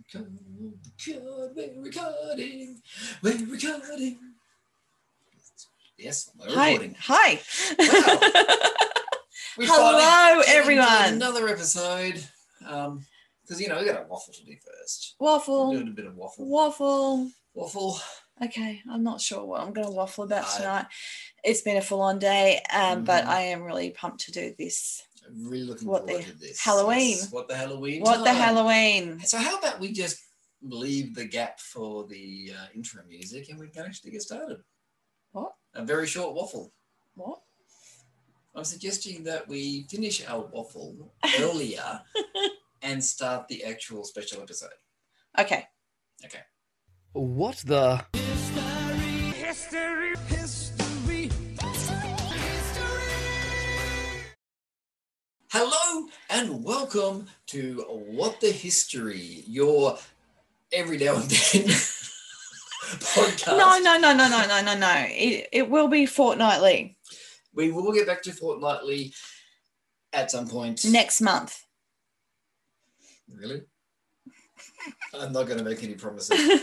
Record, record, we're recording, we're recording. Yes, we're Hi. recording. Hi. We Hello, finally get into everyone. Another episode. Um, because you know we got a waffle to do first. We're waffle. doing a bit of waffle. Waffle. Waffle. Okay, I'm not sure what I'm going to waffle about No. tonight. It's been a full on day, um, but Mhm. I am really pumped to do this. I'm really looking What forward the to this. Halloween. Yes, What the Halloween? What the. Halloween? So how about we just leave the gap for the uh, intro music and we can actually get started. What? A very short waffle. What? I'm suggesting that we finish our waffle earlier and start the actual special episode. Okay. Okay. What the? Hello and welcome to What the History, your every now and then podcast. No, no, no, no, no, no, no, no. It, it will be fortnightly We will get back to fortnightly at some point. next month. Really? I'm not going to make any promises.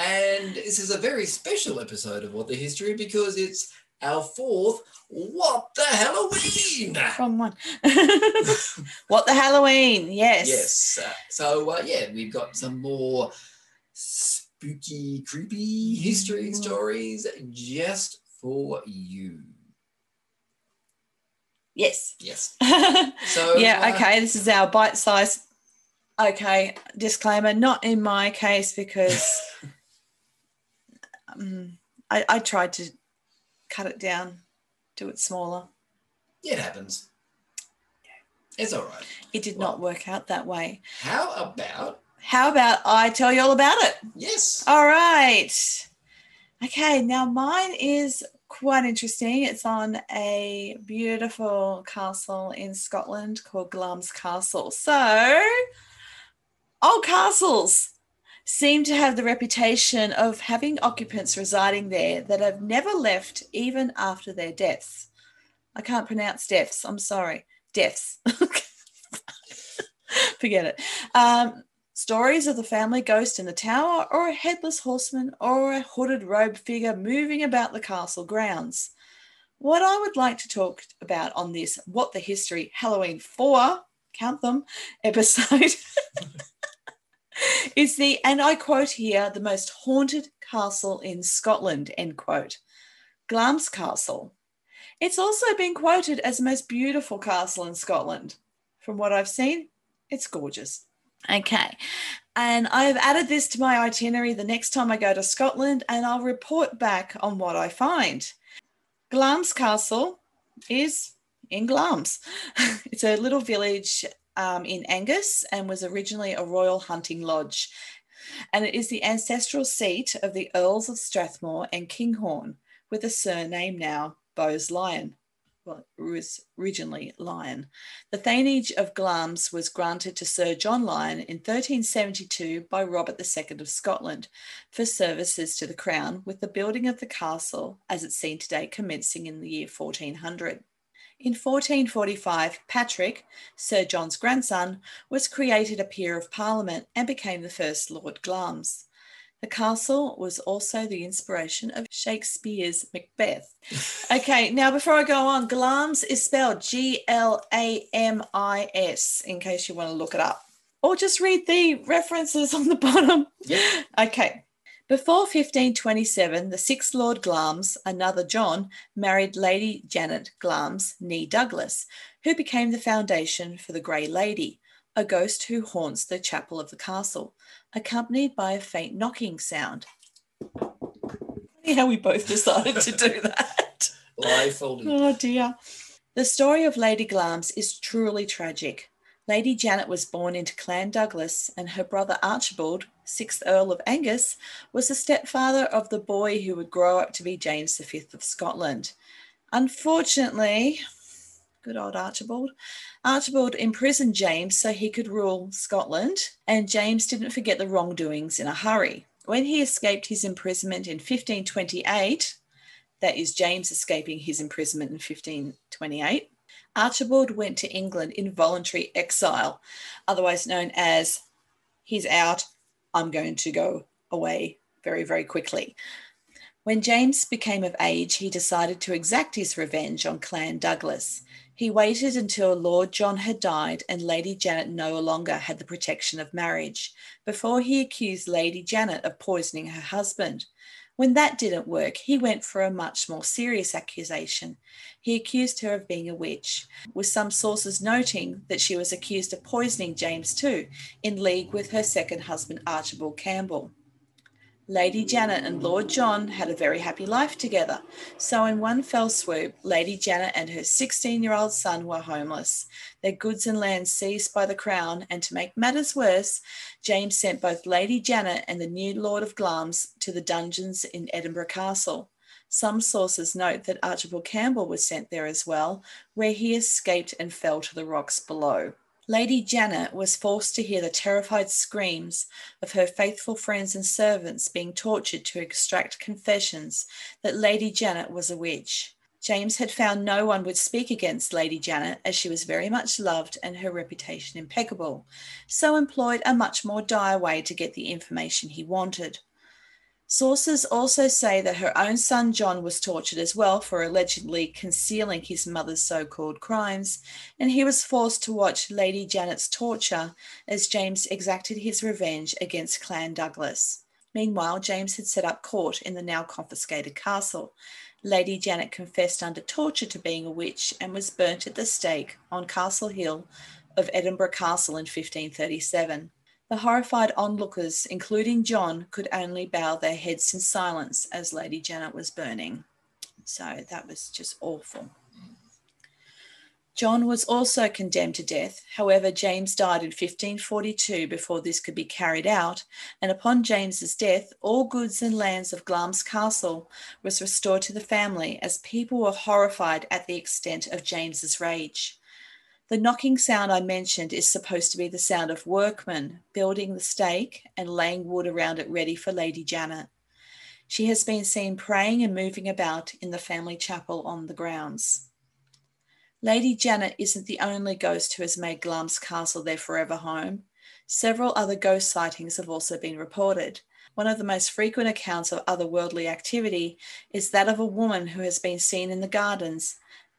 And this is a very special episode of What the History because it's our fourth What the Halloween! Wrong one. what the Halloween? Yes. Yes. Uh, so, uh, yeah, we've got some more spooky, creepy history Mm. stories just for you. Yes. Yes. So, yeah, uh, okay. This is our bite size. Okay, disclaimer not in my case because um, I, I tried to cut it down, do it smaller. Yeah, It happens. It's all right. It did Well- not work out that way. How about, How about I tell you all about it? yes, All right. Okay, now mine is quite interesting. It's on a beautiful castle in Scotland called Glamis Castle. So, old castles seem to have the reputation of having occupants residing there that have never left even after their deaths. I can't pronounce deaths. I'm sorry. Deaths. Forget it. Um, stories of the family ghost in the tower, or a headless horseman, or a hooded robed figure moving about the castle grounds. What I would like to talk about on this What the History Halloween 4, count them, episode is the, and I quote here, the most haunted castle in Scotland, end quote. Glamis Castle. It's also been quoted as the most beautiful castle in Scotland. From what I've seen, it's gorgeous. Okay. And I've added this to my itinerary the next time I go to Scotland, and I'll report back on what I find. Glamis Castle is in Glamis. it's a little village um, in Angus and was originally a royal hunting lodge. And it is the ancestral seat of the Earls of Strathmore and Kinghorn, with a surname now Bowes Lyon. Well, it was originally Lyon. The Thanage of Glamis was granted to Sir John Lyon in 1372 by Robert II of Scotland for services to the crown, with the building of the castle as it's seen today commencing in the year 1400. In 1445, Patrick, Sir John's grandson, was created a peer of Parliament and became the first Lord Glamis. The castle was also the inspiration of Shakespeare's Macbeth. Okay, now before I go on, Glamis is spelled G L A M I S, in case you want to look it up. Or just read the references on the bottom. Yep. Okay. Before 1527, the sixth Lord Glamis, another John, married Lady Janet Glamis, nee Douglas, who became the foundation for the Grey Lady, a ghost who haunts the chapel of the castle, accompanied by a faint knocking sound. Funny how we both decided to do that. blindfolded. Oh dear. The story of Lady Glamis is truly tragic. Lady Janet was born into Clan Douglas, and her brother Archibald, 6th Earl of Angus, was the stepfather of the boy who would grow up to be James V of Scotland. Unfortunately, good old Archibald, Archibald imprisoned James so he could rule Scotland, and James didn't forget the wrongdoings in a hurry. When he escaped his imprisonment in 1528, that is James escaping his imprisonment in 1528, Archibald went to England in voluntary exile, otherwise known as He's out. I'm going to go away very, very quickly. When James became of age, he decided to exact his revenge on Clan Douglas. He waited until Lord John had died and Lady Janet no longer had the protection of marriage before he accused Lady Janet of poisoning her husband. When that didn't work, he went for a much more serious accusation. He accused her of being a witch, with some sources noting that she was accused of poisoning James too, in league with her second husband, Archibald Campbell. Lady Janet and Lord John had a very happy life together. So, in one fell swoop, Lady Janet and her 16 year old son were homeless, their goods and lands seized by the Crown. And to make matters worse, James sent both Lady Janet and the new Lord of Glamis to the dungeons in Edinburgh Castle. Some sources note that Archibald Campbell was sent there as well, where he escaped and fell to the rocks below. Lady Janet was forced to hear the terrified screams of her faithful friends and servants being tortured to extract confessions that Lady Janet was a witch. James had found no one would speak against Lady Janet as she was very much loved and her reputation impeccable, so employed a much more dire way to get the information he wanted. Sources also say that her own son John was tortured as well for allegedly concealing his mother's so called crimes, and he was forced to watch Lady Janet's torture as James exacted his revenge against Clan Douglas. Meanwhile, James had set up court in the now confiscated castle. Lady Janet confessed under torture to being a witch and was burnt at the stake on Castle Hill of Edinburgh Castle in 1537. The horrified onlookers, including John, could only bow their heads in silence as Lady Janet was burning. So that was just awful. John was also condemned to death. However, James died in 1542 before this could be carried out, and upon James's death, all goods and lands of Glamis Castle was restored to the family as people were horrified at the extent of James's rage. The knocking sound I mentioned is supposed to be the sound of workmen building the stake and laying wood around it ready for Lady Janet. She has been seen praying and moving about in the family chapel on the grounds. Lady Janet isn't the only ghost who has made Glamis Castle their forever home. Several other ghost sightings have also been reported. One of the most frequent accounts of otherworldly activity is that of a woman who has been seen in the gardens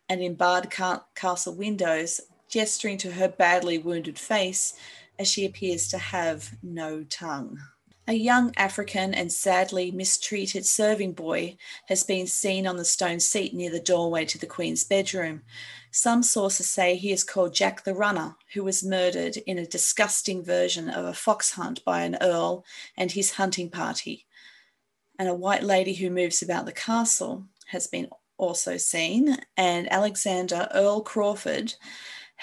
and in barred castle windows gesturing to her badly wounded face as she appears to have no tongue. A young African and sadly mistreated serving boy has been seen on the stone seat near the doorway to the Queen's bedroom. Some sources say he is called Jack the Runner, who was murdered in a disgusting version of a fox hunt by an earl and his hunting party. And a white lady who moves about the castle has been also seen, and Alexander Earl Crawford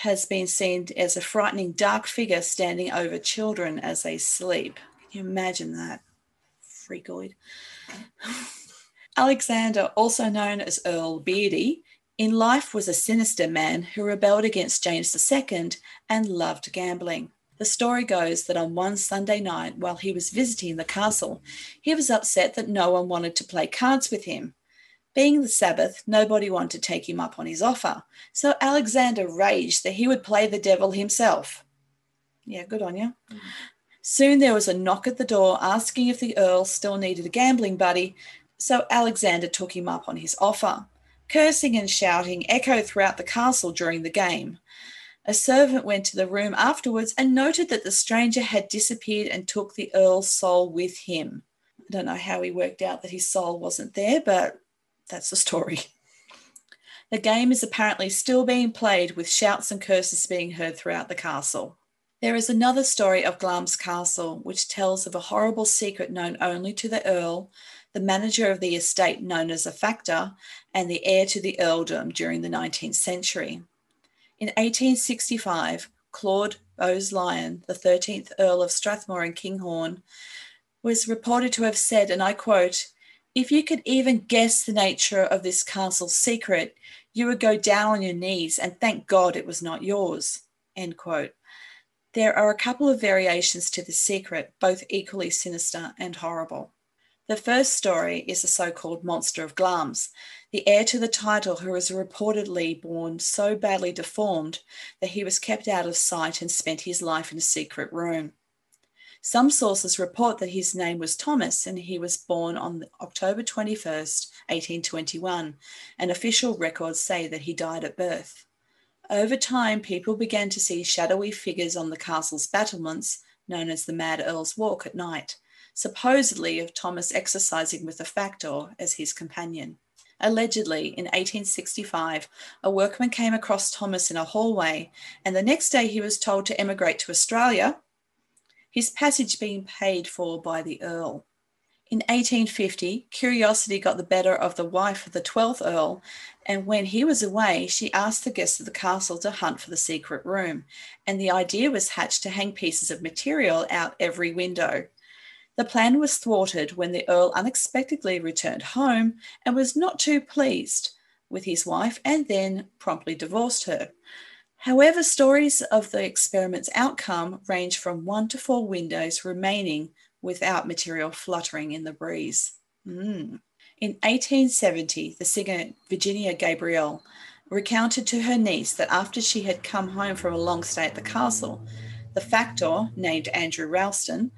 has been seen as a frightening dark figure standing over children as they sleep. Can you imagine that? Freakoid. Alexander, also known as Earl Beardy, in life was a sinister man who rebelled against James II and loved gambling. The story goes that on one Sunday night, while he was visiting the castle, he was upset that no one wanted to play cards with him. Being the Sabbath, nobody wanted to take him up on his offer, so Alexander raged that he would play the devil himself. Yeah, good on you. Mm-hmm. Soon there was a knock at the door asking if the Earl still needed a gambling buddy, so Alexander took him up on his offer. Cursing and shouting echoed throughout the castle during the game. A servant went to the room afterwards and noted that the stranger had disappeared and took the Earl's soul with him. I don't know how he worked out that his soul wasn't there, but that's the story. The game is apparently still being played with shouts and curses being heard throughout the castle. There is another story of Glamis Castle which tells of a horrible secret known only to the Earl, the manager of the estate known as a factor, and the heir to the earldom during the 19th century. In 1865, Claude Bowes-Lyon, the 13th Earl of Strathmore and Kinghorn, was reported to have said, and I quote, if you could even guess the nature of this castle's secret, you would go down on your knees and thank God it was not yours. End quote. There are a couple of variations to the secret, both equally sinister and horrible. The first story is the so called Monster of Glamis, the heir to the title who was reportedly born so badly deformed that he was kept out of sight and spent his life in a secret room. Some sources report that his name was Thomas and he was born on October 21st, 1821, and official records say that he died at birth. Over time, people began to see shadowy figures on the castle's battlements, known as the Mad Earl's Walk at night, supposedly of Thomas exercising with the factor as his companion. Allegedly, in 1865, a workman came across Thomas in a hallway, and the next day he was told to emigrate to Australia, his passage being paid for by the Earl. In 1850, curiosity got the better of the wife of the 12th Earl, and when he was away, she asked the guests of the castle to hunt for the secret room, and the idea was hatched to hang pieces of material out every window. The plan was thwarted when the Earl unexpectedly returned home and was not too pleased with his wife and then promptly divorced her. However, stories of the experiment's outcome range from one to four windows remaining without material fluttering in the breeze. Mm. In 1870, the singer Virginia Gabriel recounted to her niece that after she had come home from a long stay at the castle, the factor, named Andrew Ralston,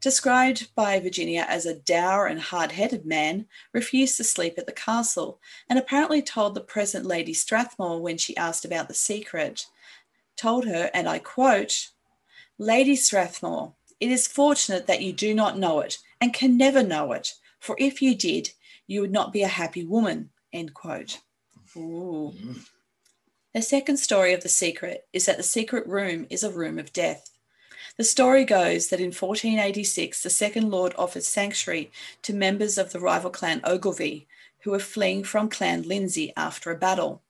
described by Virginia as a dour and hard headed man, refused to sleep at the castle and apparently told the present Lady Strathmore when she asked about the secret, told her, and I quote, Lady Strathmore, it is fortunate that you do not know it and can never know it, for if you did, you would not be a happy woman. End quote. Ooh. Mm. The second story of the secret is that the secret room is a room of death. The story goes that in 1486, the second Lord offered sanctuary to members of the rival clan Ogilvy, who were fleeing from Clan Lindsay after a battle.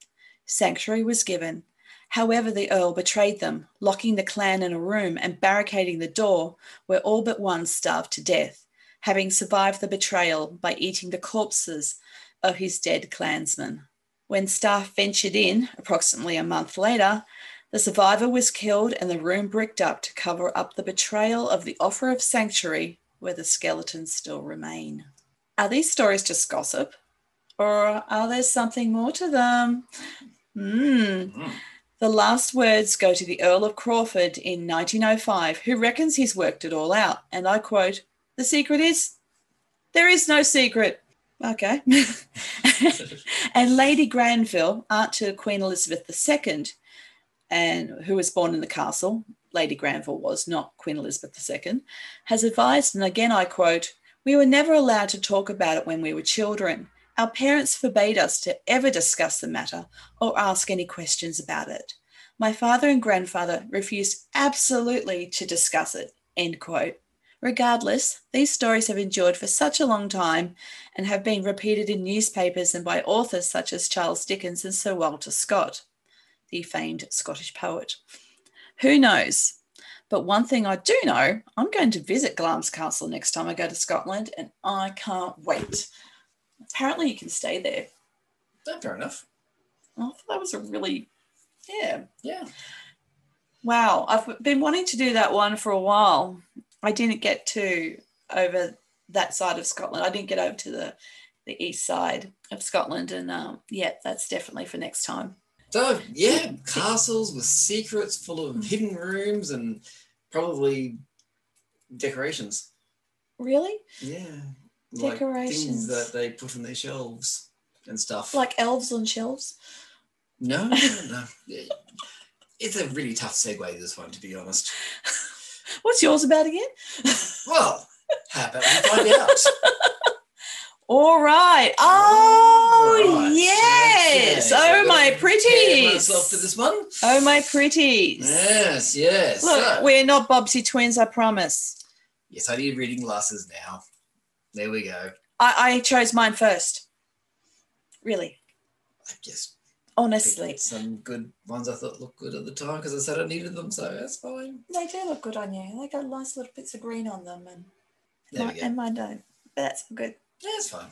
Sanctuary was given. However, the Earl betrayed them, locking the clan in a room and barricading the door, where all but one starved to death, having survived the betrayal by eating the corpses of his dead clansmen. When staff ventured in, approximately a month later, the survivor was killed and the room bricked up to cover up the betrayal of the offer of sanctuary where the skeletons still remain. Are these stories just gossip? Or are there something more to them? Hmm. Mm. The last words go to the Earl of Crawford in 1905, who reckons he's worked it all out. And I quote The secret is there is no secret. Okay. and Lady Granville, aunt to Queen Elizabeth II, and who was born in the castle, Lady Granville was, not Queen Elizabeth II, has advised, and again I quote, We were never allowed to talk about it when we were children. Our parents forbade us to ever discuss the matter or ask any questions about it. My father and grandfather refused absolutely to discuss it. End quote. Regardless, these stories have endured for such a long time and have been repeated in newspapers and by authors such as Charles Dickens and Sir Walter Scott the famed Scottish poet. Who knows? But one thing I do know, I'm going to visit Glamis Castle next time I go to Scotland, and I can't wait. Apparently, you can stay there. Oh, fair enough. I thought that was a really, yeah. Yeah. Wow, I've been wanting to do that one for a while. I didn't get to over that side of Scotland. I didn't get over to the the east side of Scotland, and um, yeah, that's definitely for next time. So yeah, castles with secrets full of hmm. hidden rooms and probably decorations. Really, Yeah. Decorations. Like things that they put on their shelves and stuff. like elves on shelves. no, no, no. It's a really tough segue, this one, to be honest. What's yours about again? Well, how about we find out? All right. Oh, All right. yes. So Oh, my gotta prepare myself pretties. for this one. Oh, my pretties. Yes, yes. Look, So- we're not Bobsy twins, I promise. yes, I need reading glasses now. There we go. I, I chose mine first. Really, I just honestly. some good ones I thought looked good at the time because I said I needed them, so that's fine. They do look good on you. They got nice little bits of green on them, and, There go. and mine don't. But that's good. Yeah, it's fine.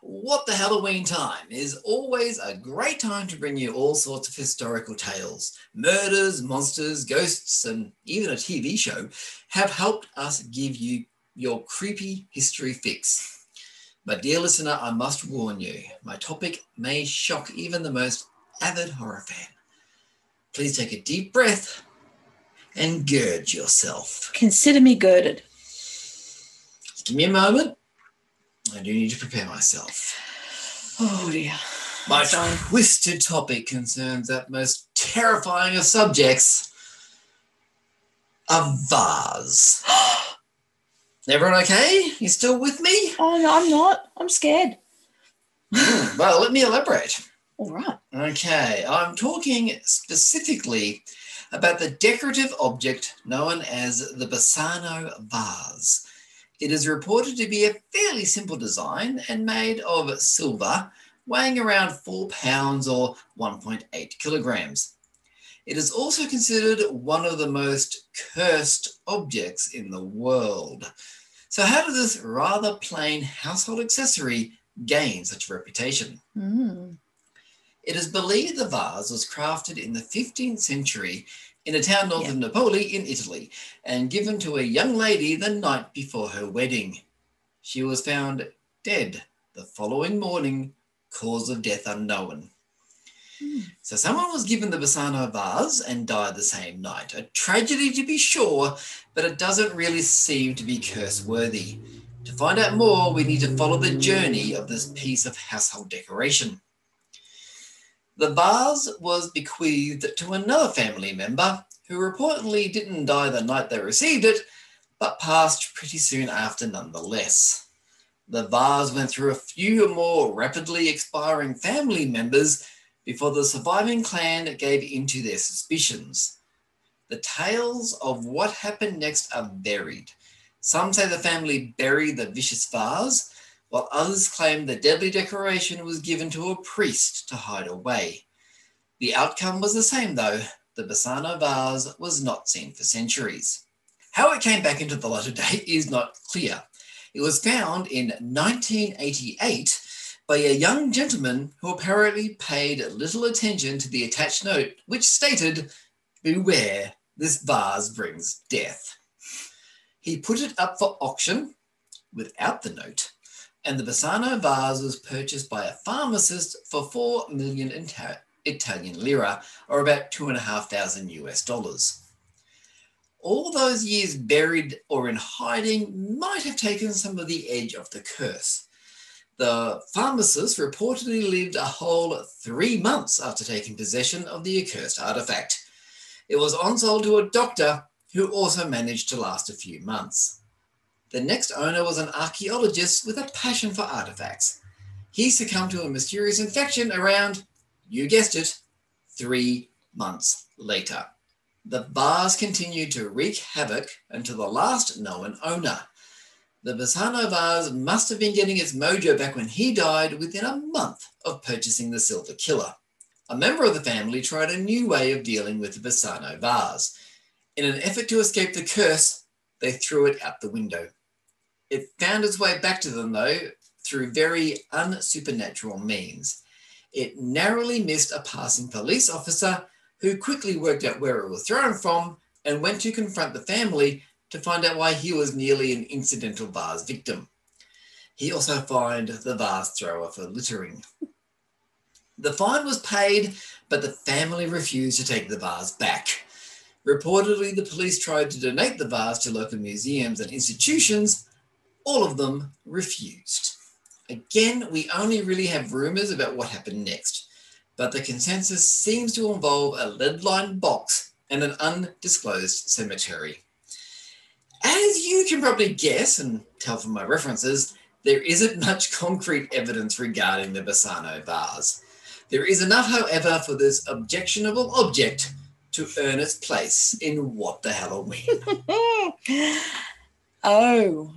What the Halloween time is always a great time to bring you all sorts of historical tales. Murders, monsters, ghosts, and even a TV show have helped us give you your creepy history fix. But, dear listener, I must warn you, my topic may shock even the most avid horror fan. Please take a deep breath, and gird yourself. Consider me girded. Give me a moment. I do need to prepare myself. Oh dear. My Sorry. twisted topic concerns that most terrifying of subjects a vase. Everyone okay? You still with me? Oh no, I'm not. I'm scared. Hmm, well, let me elaborate. All right. Okay, I'm talking specifically about the decorative object known as the Bassano vase. It is reported to be a fairly simple design and made of silver, weighing around 4 pounds or 1.8 kilograms. It is also considered one of the most cursed objects in the world. So, how did this rather plain household accessory gain such a reputation? Mm. It is believed the vase was crafted in the 15th century in a town north of Napoli in Italy and given to a young lady the night before her wedding. She was found dead the following morning, cause of death unknown. Hmm. So someone was given the Bassano vase and died the same night. A tragedy to be sure, but it doesn't really seem to be curse worthy. To find out more, we need to follow the journey of this piece of household decoration. The vase was bequeathed to another family member who reportedly didn't die the night they received it, but passed pretty soon after nonetheless. The vase went through a few more rapidly expiring family members before the surviving clan gave into their suspicions. The tales of what happened next are varied. Some say the family buried the vicious vase, while others claim the deadly decoration was given to a priest to hide away. The outcome was the same, though. The Bassano vase was not seen for centuries. How it came back into the light of day is not clear. It was found in 1988 by a young gentleman who apparently paid little attention to the attached note, which stated, Beware, this vase brings death. He put it up for auction without the note, and the Bassano vase was purchased by a pharmacist for 4 million Ita- Italian lira, or about two and a half thousand US dollars. All those years buried or in hiding might have taken some of the edge off the curse. The pharmacist reportedly lived a whole three months after taking possession of the accursed artifact. It was on sold to a doctor who also managed to last a few months. The next owner was an archaeologist with a passion for artifacts. He succumbed to a mysterious infection around, you guessed it, three months later. The vase continued to wreak havoc until the last known owner. The Bassano vase must have been getting its mojo back when he died within a month of purchasing the silver killer. A member of the family tried a new way of dealing with the Bassano vase. In an effort to escape the curse, they threw it out the window. It found its way back to them, though, through very unsupernatural means. It narrowly missed a passing police officer who quickly worked out where it was thrown from and went to confront the family to find out why he was nearly an incidental vase victim. He also fined the vase thrower for littering. The fine was paid, but the family refused to take the vase back. Reportedly, the police tried to donate the vase to local museums and institutions. All of them refused. Again, we only really have rumors about what happened next, but the consensus seems to involve a lead lined box and an undisclosed cemetery. As you can probably guess and tell from my references, there isn't much concrete evidence regarding the Bassano vase. There is enough, however, for this objectionable object to earn its place in What the Halloween. oh,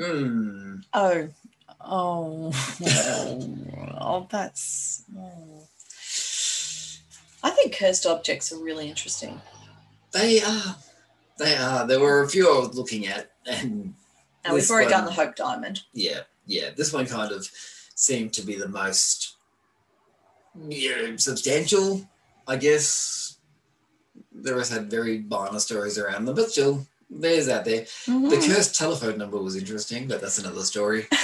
Hmm. oh, oh, oh, that's. oh. I think cursed objects are really interesting. They are. They are. There were a few I was looking at, and And we've already done the Hope Diamond. yeah, yeah, this one kind of seemed to be the most yeah, substantial, I guess. The rest had very minor stories around them, but still, there's out there. The Mhm. cursed telephone number was interesting, but that's another story.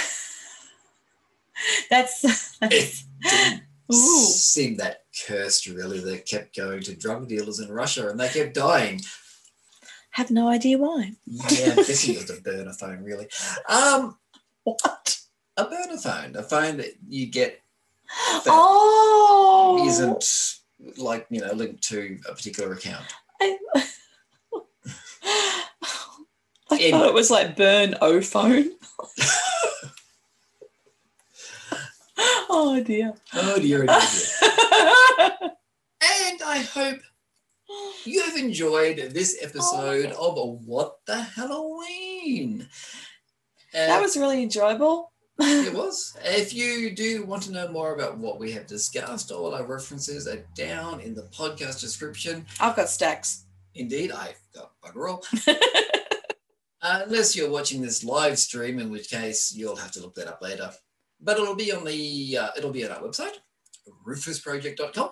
That's. It didn't Ooh. seem that cursed, really. They kept going to drug dealers in Russia and they kept dying. Have no idea why. Yeah, I guess he used a burner phone, really. Um, What? a burner phone, a phone that you get that oh, isn't like you know linked to a particular account. I, I thought it was like burn O phone. oh dear. Oh dear, oh dear. And I hope you have enjoyed this episode of What the Halloween. Uh, that was really enjoyable. it was. If you do want to know more about what we have discussed, all our references are down in the podcast description. I've got stacks. Indeed, I've got bugger all. Unless you're watching this live stream, in which case you'll have to look that up later. But it'll be on the uh, it'll be on our website, rufusproject.com.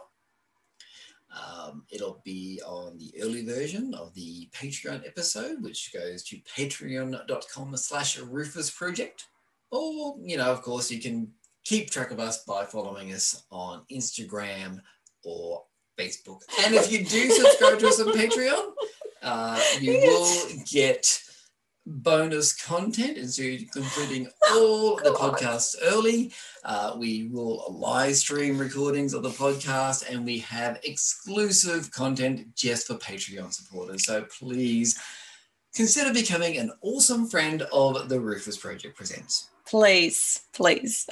Um, it'll be on the early version of the Patreon episode, which goes to patreon.com slash rufusproject. Or, you know, of course, you can keep track of us by following us on Instagram or Facebook. And if you do subscribe to us on Patreon, uh, you will get bonus content, including all the podcasts early. Uh, we will live stream recordings of the podcast, and we have exclusive content just for Patreon supporters. So please consider becoming an awesome friend of the Rufus Project Presents. Please, please.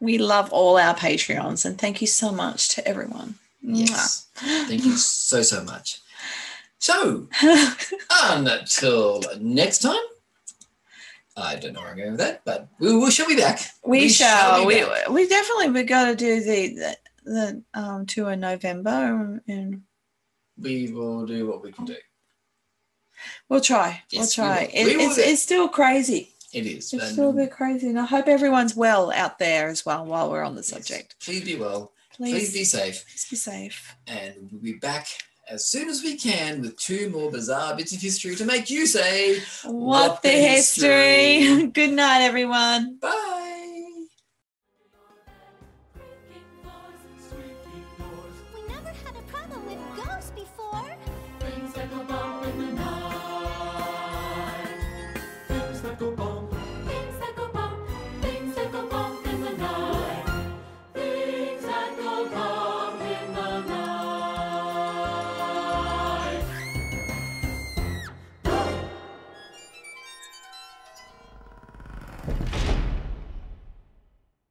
We love all our Patreons and thank you so much to everyone. Yes. Thank you so, so much. So, until next time, I don't know where I'm going with that, but we, we shall be back. we, shall. be We, back. we definitely we got to do the the, the um, tour in November and we will do what we can do. we'll try. Yes, we'll we try. It, We will it's, it's still crazy. It is. It's and still a bit crazy, and I hope everyone's well out there as well while we're on the yes, subject. Please be well. Please, Please be safe. please be safe. And we'll be back as soon as we can with two more bizarre bits of history to make you say, What, the history? Good night, everyone. bye.